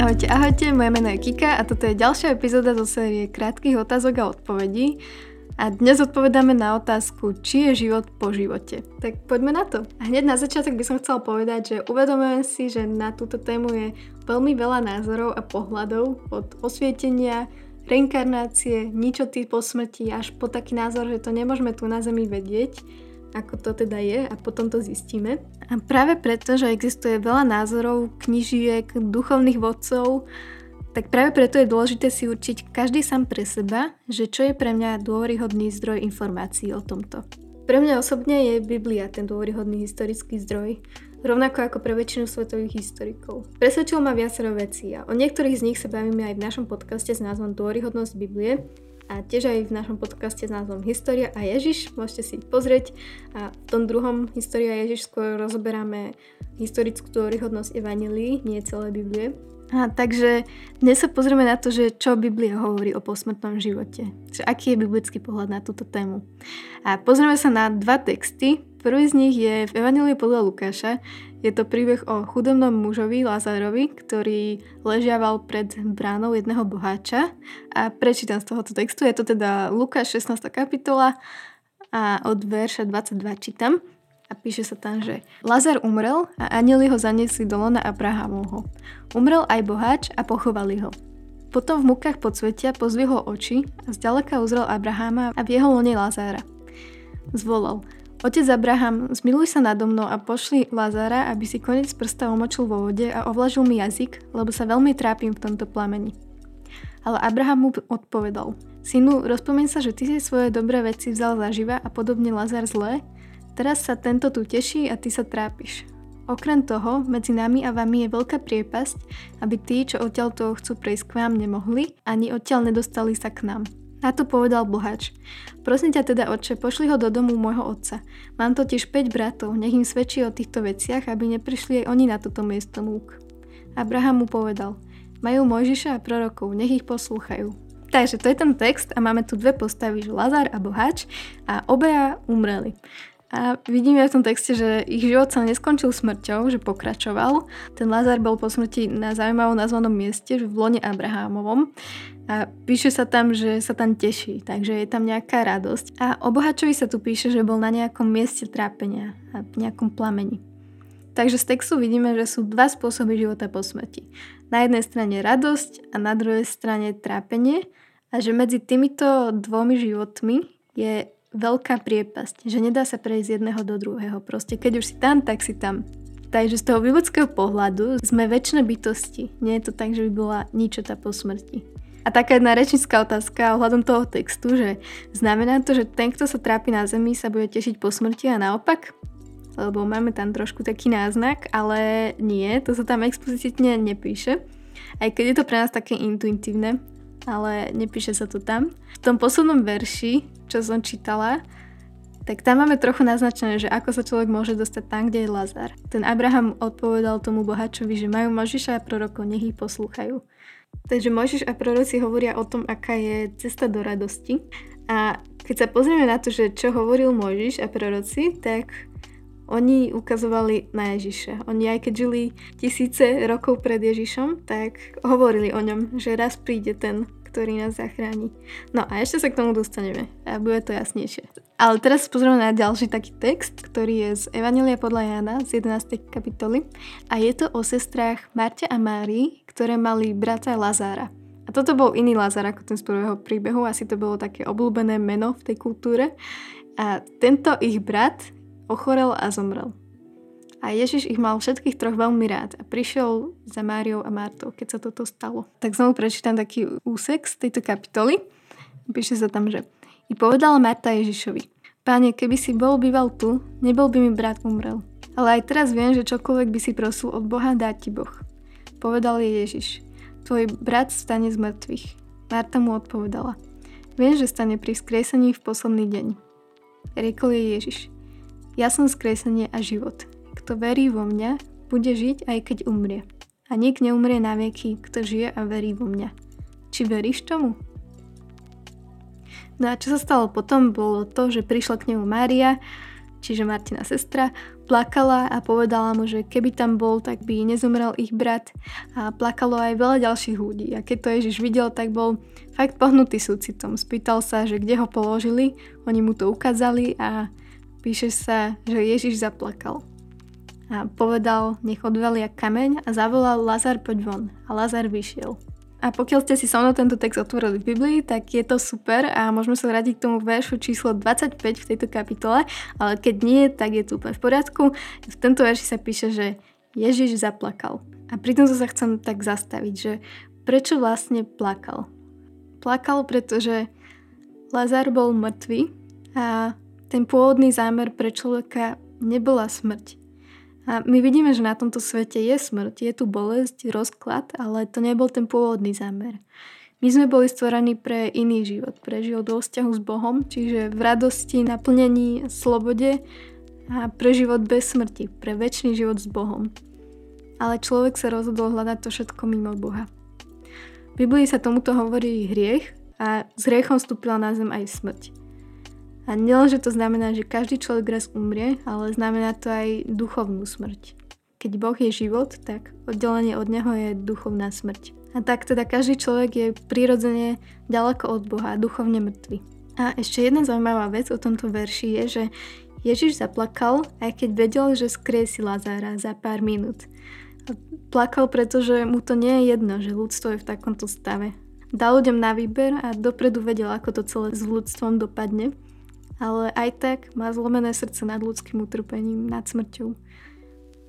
Ahojte, ahojte, moje meno je Kika a toto je ďalšia epizóda zo série krátkých otázok a odpovedí. A dnes odpovedáme na otázku, či je život po živote. Tak poďme na to. A hneď na začiatok by som chcela povedať, že uvedomujem si, že na túto tému je veľmi veľa názorov a pohľadov od osvietenia, reinkarnácie, ničoty po smrti až po taký názor, že to nemôžeme tu na Zemi vedieť ako to teda je a potom to zistíme. A práve preto, že existuje veľa názorov, knižiek, duchovných vodcov, tak práve preto je dôležité si určiť každý sám pre seba, že čo je pre mňa dôveryhodný zdroj informácií o tomto. Pre mňa osobne je Biblia ten dôveryhodný historický zdroj, rovnako ako pre väčšinu svetových historikov. Presvedčil ma viacero vecí a o niektorých z nich sa bavíme aj v našom podcaste s názvom Dôveryhodnosť Biblie, a tiež aj v našom podcaste s názvom História a Ježiš, môžete si ich pozrieť. A v tom druhom História a Ježiš skôr rozoberáme historickú dôryhodnosť Evangelii, nie celé Biblie. A takže dnes sa pozrieme na to, že čo Biblia hovorí o posmrtnom živote. Že aký je biblický pohľad na túto tému. A pozrieme sa na dva texty. Prvý z nich je v Evangeliu podľa Lukáša, je to príbeh o chudobnom mužovi Lazárovi, ktorý ležiaval pred bránou jedného boháča a prečítam z tohoto textu. Je to teda Lukáš 16. kapitola a od verša 22 čítam a píše sa tam, že Lazar umrel a anieli ho zaniesli do lona Abrahamovho. Umrel aj boháč a pochovali ho. Potom v mukách podsvetia pozvihol oči a zďaleka uzrel Abraháma a v jeho lone Lazára. Zvolal – Otec Abraham, zmiluj sa nado mnou a pošli Lazára, aby si konec prsta omočil vo vode a ovlažil mi jazyk, lebo sa veľmi trápim v tomto plameni. Ale Abraham mu odpovedal, synu, rozpomeň sa, že ty si svoje dobré veci vzal zaživa a podobne Lazar zlé, teraz sa tento tu teší a ty sa trápiš. Okrem toho, medzi nami a vami je veľká priepasť, aby tí, čo odtiaľ toho chcú prejsť k vám, nemohli, ani odtiaľ nedostali sa k nám. Na to povedal bohač. Prosím ťa teda, oče, pošli ho do domu môjho otca. Mám totiž 5 bratov, nech im svedčí o týchto veciach, aby neprišli aj oni na toto miesto múk. Abraham mu povedal, majú Mojžiša a prorokov, nech ich poslúchajú. Takže to je ten text a máme tu dve postavy, Lazar a bohač a obaja umreli. A vidíme v tom texte, že ich život sa neskončil smrťou, že pokračoval. Ten Lazar bol po smrti na zaujímavom nazvanom mieste, v lone Abrahámovom. A píše sa tam, že sa tam teší, takže je tam nejaká radosť. A o bohačovi sa tu píše, že bol na nejakom mieste trápenia a v nejakom plameni. Takže z textu vidíme, že sú dva spôsoby života po smrti. Na jednej strane radosť a na druhej strane trápenie a že medzi týmito dvomi životmi je veľká priepasť, že nedá sa prejsť z jedného do druhého. Proste keď už si tam, tak si tam. Takže z toho biblického pohľadu sme väčšie bytosti. Nie je to tak, že by bola ničota po smrti. A taká jedna rečnická otázka ohľadom toho textu, že znamená to, že ten, kto sa trápi na zemi, sa bude tešiť po smrti a naopak? Lebo máme tam trošku taký náznak, ale nie, to sa tam explicitne nepíše. Aj keď je to pre nás také intuitívne, ale nepíše sa to tam. V tom poslednom verši, čo som čítala, tak tam máme trochu naznačené, že ako sa človek môže dostať tam, kde je Lazar. Ten Abraham odpovedal tomu bohačovi, že majú Možiša a prorokov, nech ich poslúchajú. Takže Možiš a proroci hovoria o tom, aká je cesta do radosti. A keď sa pozrieme na to, že čo hovoril Možiš a proroci, tak oni ukazovali na Ježiša. Oni aj keď žili tisíce rokov pred Ježišom, tak hovorili o ňom, že raz príde ten, ktorý nás zachráni. No a ešte sa k tomu dostaneme a bude to jasnejšie. Ale teraz pozrieme na ďalší taký text, ktorý je z Evanelia podľa Jana z 11. kapitoly a je to o sestrách Marte a Márii, ktoré mali brata Lazára. A toto bol iný Lazar ako ten z prvého príbehu, asi to bolo také obľúbené meno v tej kultúre. A tento ich brat ochorel a zomrel. A Ježiš ich mal všetkých troch veľmi rád a prišiel za Máriou a Martou, keď sa toto stalo. Tak znovu prečítam taký úsek z tejto kapitoly. Píše sa tam, že i povedala Marta Ježišovi, Páne, keby si bol býval tu, nebol by mi brat umrel. Ale aj teraz viem, že čokoľvek by si prosil od Boha, dá ti Boh. Povedal je Ježiš, tvoj brat stane z mŕtvych. Marta mu odpovedala, viem, že stane pri skresení v posledný deň. Riekol je Ježiš, ja som skresenie a život. Kto verí vo mňa, bude žiť aj keď umrie. A nik neumrie na veky, kto žije a verí vo mňa. Či veríš tomu? No a čo sa stalo potom, bolo to, že prišla k nemu Mária čiže Martina sestra, plakala a povedala mu, že keby tam bol, tak by nezomrel ich brat. A plakalo aj veľa ďalších ľudí. A keď to Ježiš videl, tak bol fakt pohnutý súcitom. Spýtal sa, že kde ho položili, oni mu to ukázali a píše sa, že Ježiš zaplakal. A povedal, nech odvelia kameň a zavolal Lazar poď von. A Lazar vyšiel. A pokiaľ ste si so mnou tento text otvorili v Biblii, tak je to super a môžeme sa radiť k tomu veršu číslo 25 v tejto kapitole, ale keď nie, tak je to úplne v poriadku. V tento verši sa píše, že Ježiš zaplakal. A pri tom sa chcem tak zastaviť, že prečo vlastne plakal? Plakal, pretože Lazar bol mŕtvý a ten pôvodný zámer pre človeka nebola smrť. A my vidíme, že na tomto svete je smrť, je tu bolesť, rozklad, ale to nebol ten pôvodný zámer. My sme boli stvorení pre iný život, pre život vo vzťahu s Bohom, čiže v radosti, naplnení, slobode a pre život bez smrti, pre väčší život s Bohom. Ale človek sa rozhodol hľadať to všetko mimo Boha. V Biblii sa tomuto hovorí hriech a s hriechom vstúpila na zem aj smrť. A nielen, že to znamená, že každý človek raz umrie, ale znamená to aj duchovnú smrť. Keď Boh je život, tak oddelenie od Neho je duchovná smrť. A tak teda každý človek je prirodzene ďaleko od Boha, duchovne mŕtvy. A ešte jedna zaujímavá vec o tomto verši je, že Ježiš zaplakal, aj keď vedel, že skrie si Lazára za pár minút. Plakal, pretože mu to nie je jedno, že ľudstvo je v takomto stave. Dal ľuďom na výber a dopredu vedel, ako to celé s ľudstvom dopadne ale aj tak má zlomené srdce nad ľudským utrpením, nad smrťou.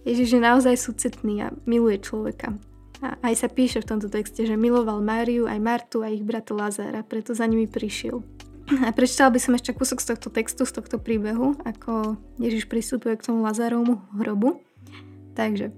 Ježiš je naozaj súcitný a miluje človeka. A aj sa píše v tomto texte, že miloval Máriu, aj Martu a ich brata Lazára, preto za nimi prišiel. A prečítala by som ešte kúsok z tohto textu, z tohto príbehu, ako Ježiš pristupuje k tomu Lazárovmu hrobu. Takže,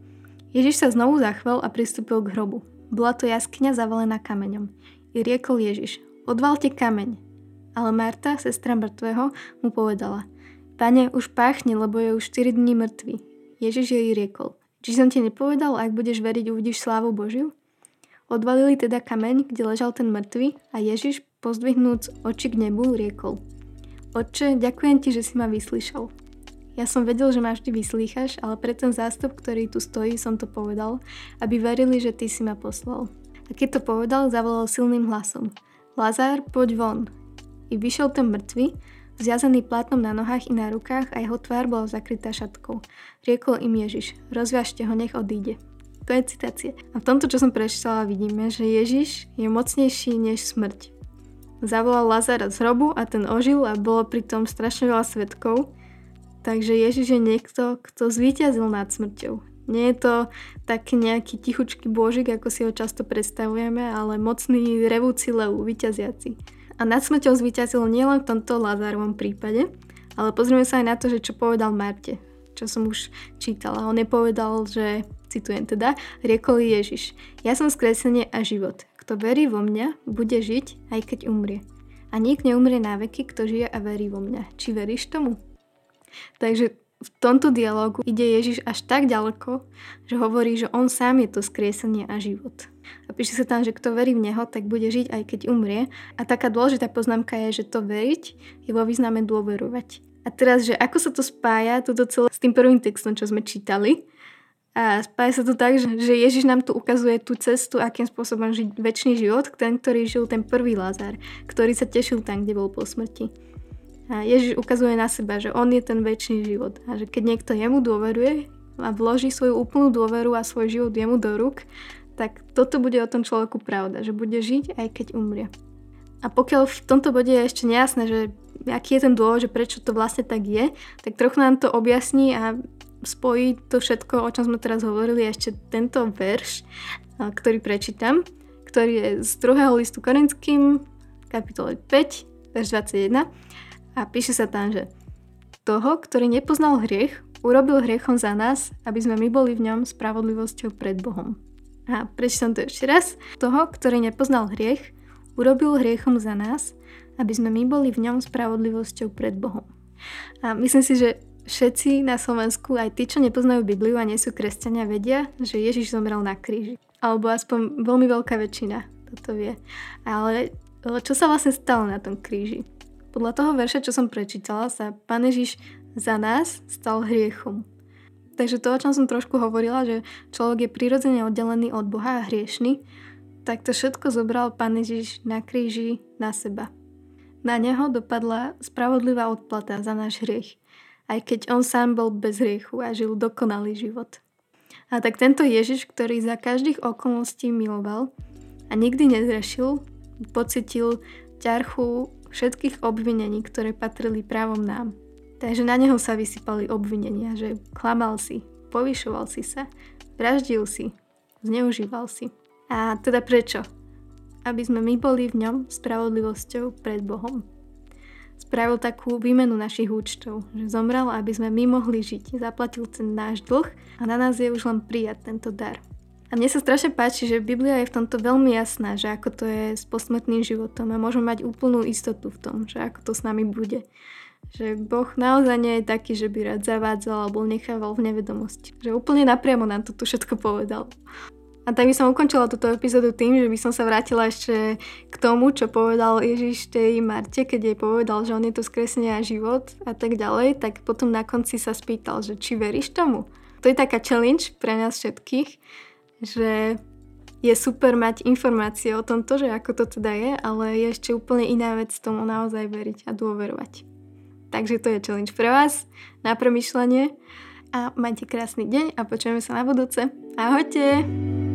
Ježiš sa znovu zachvel a pristúpil k hrobu. Bola to jaskyňa zavalená kameňom. I riekol Ježiš, odvalte kameň. Ale Marta, sestra mŕtvého, mu povedala, Pane, už páchne, lebo je už 4 dní mŕtvy. Ježiš jej riekol, či som ti nepovedal, ak budeš veriť, uvidíš slávu Božiu? Odvalili teda kameň, kde ležal ten mŕtvy a Ježiš, pozdvihnúc oči k nebu, riekol, Otče, ďakujem ti, že si ma vyslyšal. Ja som vedel, že ma vždy vyslýchaš, ale pre ten zástup, ktorý tu stojí, som to povedal, aby verili, že ty si ma poslal. A keď to povedal, zavolal silným hlasom. Lazár, poď von. I vyšiel ten mŕtvy, zviazaný plátnom na nohách i na rukách a jeho tvár bola zakrytá šatkou. Riekol im Ježiš, rozviažte ho, nech odíde. Je citácie. A v tomto, čo som prečítala, vidíme, že Ježiš je mocnejší než smrť. Zavolal Lazara z hrobu a ten ožil a bolo pritom strašne veľa svetkov. Takže Ježiš je niekto, kto zvíťazil nad smrťou. Nie je to taký nejaký tichučký božik, ako si ho často predstavujeme, ale mocný revúci lev, vyťaziaci. A nad smrťou zvíťazil nielen v tomto Lazárovom prípade, ale pozrieme sa aj na to, že čo povedal Marte, čo som už čítala. On nepovedal, že, citujem teda, riekol Ježiš, ja som skresenie a život. Kto verí vo mňa, bude žiť, aj keď umrie. A nik neumrie na veky, kto žije a verí vo mňa. Či veríš tomu? Takže v tomto dialogu ide Ježiš až tak ďaleko, že hovorí, že on sám je to skriesenie a život. A píše sa tam, že kto verí v Neho, tak bude žiť aj keď umrie. A taká dôležitá poznámka je, že to veriť je vo význame dôverovať. A teraz, že ako sa to spája, toto celé s tým prvým textom, čo sme čítali, a spája sa to tak, že Ježiš nám tu ukazuje tú cestu, akým spôsobom žiť väčší život, ten, ktorý žil ten prvý Lazár, ktorý sa tešil tam, kde bol po smrti. Ježiš ukazuje na seba, že on je ten väčší život a že keď niekto jemu dôveruje a vloží svoju úplnú dôveru a svoj život jemu do rúk, tak toto bude o tom človeku pravda, že bude žiť aj keď umrie. A pokiaľ v tomto bode je ešte nejasné, že aký je ten dôvod, že prečo to vlastne tak je, tak trochu nám to objasní a spojí to všetko, o čom sme teraz hovorili, ešte tento verš, ktorý prečítam, ktorý je z druhého listu Korinským, kapitole 5, verš 21. A píše sa tam, že toho, ktorý nepoznal hriech, urobil hriechom za nás, aby sme my boli v ňom spravodlivosťou pred Bohom. A prečítam to ešte raz. Toho, ktorý nepoznal hriech, urobil hriechom za nás, aby sme my boli v ňom spravodlivosťou pred Bohom. A myslím si, že všetci na Slovensku, aj tí, čo nepoznajú Bibliu a nie sú kresťania, vedia, že Ježiš zomrel na kríži. Alebo aspoň veľmi veľká väčšina toto vie. Ale čo sa vlastne stalo na tom kríži? Podľa toho verša, čo som prečítala, sa Pán Ježiš za nás stal hriechom. Takže to, o čom som trošku hovorila, že človek je prirodzene oddelený od Boha a hriešný, tak to všetko zobral Pán Ježiš na kríži na seba. Na neho dopadla spravodlivá odplata za náš hriech, aj keď on sám bol bez hriechu a žil dokonalý život. A tak tento Ježiš, ktorý za každých okolností miloval a nikdy nezrešil, pocitil ťarchu všetkých obvinení, ktoré patrili právom nám. Takže na neho sa vysypali obvinenia, že klamal si, povyšoval si sa, vraždil si, zneužíval si. A teda prečo? Aby sme my boli v ňom spravodlivosťou pred Bohom. Spravil takú výmenu našich účtov, že zomrel, aby sme my mohli žiť, zaplatil ten náš dlh a na nás je už len prijať tento dar. A mne sa strašne páči, že Biblia je v tomto veľmi jasná, že ako to je s posmrtným životom a môžeme mať úplnú istotu v tom, že ako to s nami bude. Že Boh naozaj nie je taký, že by rád zavádzal alebo nechával v nevedomosti. Že úplne napriamo nám to tu všetko povedal. A tak by som ukončila túto epizódu tým, že by som sa vrátila ešte k tomu, čo povedal Ježiš tej Marte, keď jej povedal, že on je to skresenie a život a tak ďalej, tak potom na konci sa spýtal, že či veríš tomu? To je taká challenge pre nás všetkých, že je super mať informácie o tomto, že ako to teda je, ale je ešte úplne iná vec tomu naozaj veriť a dôverovať. Takže to je challenge pre vás na premyšľanie a majte krásny deň a počujeme sa na budúce. Ahojte!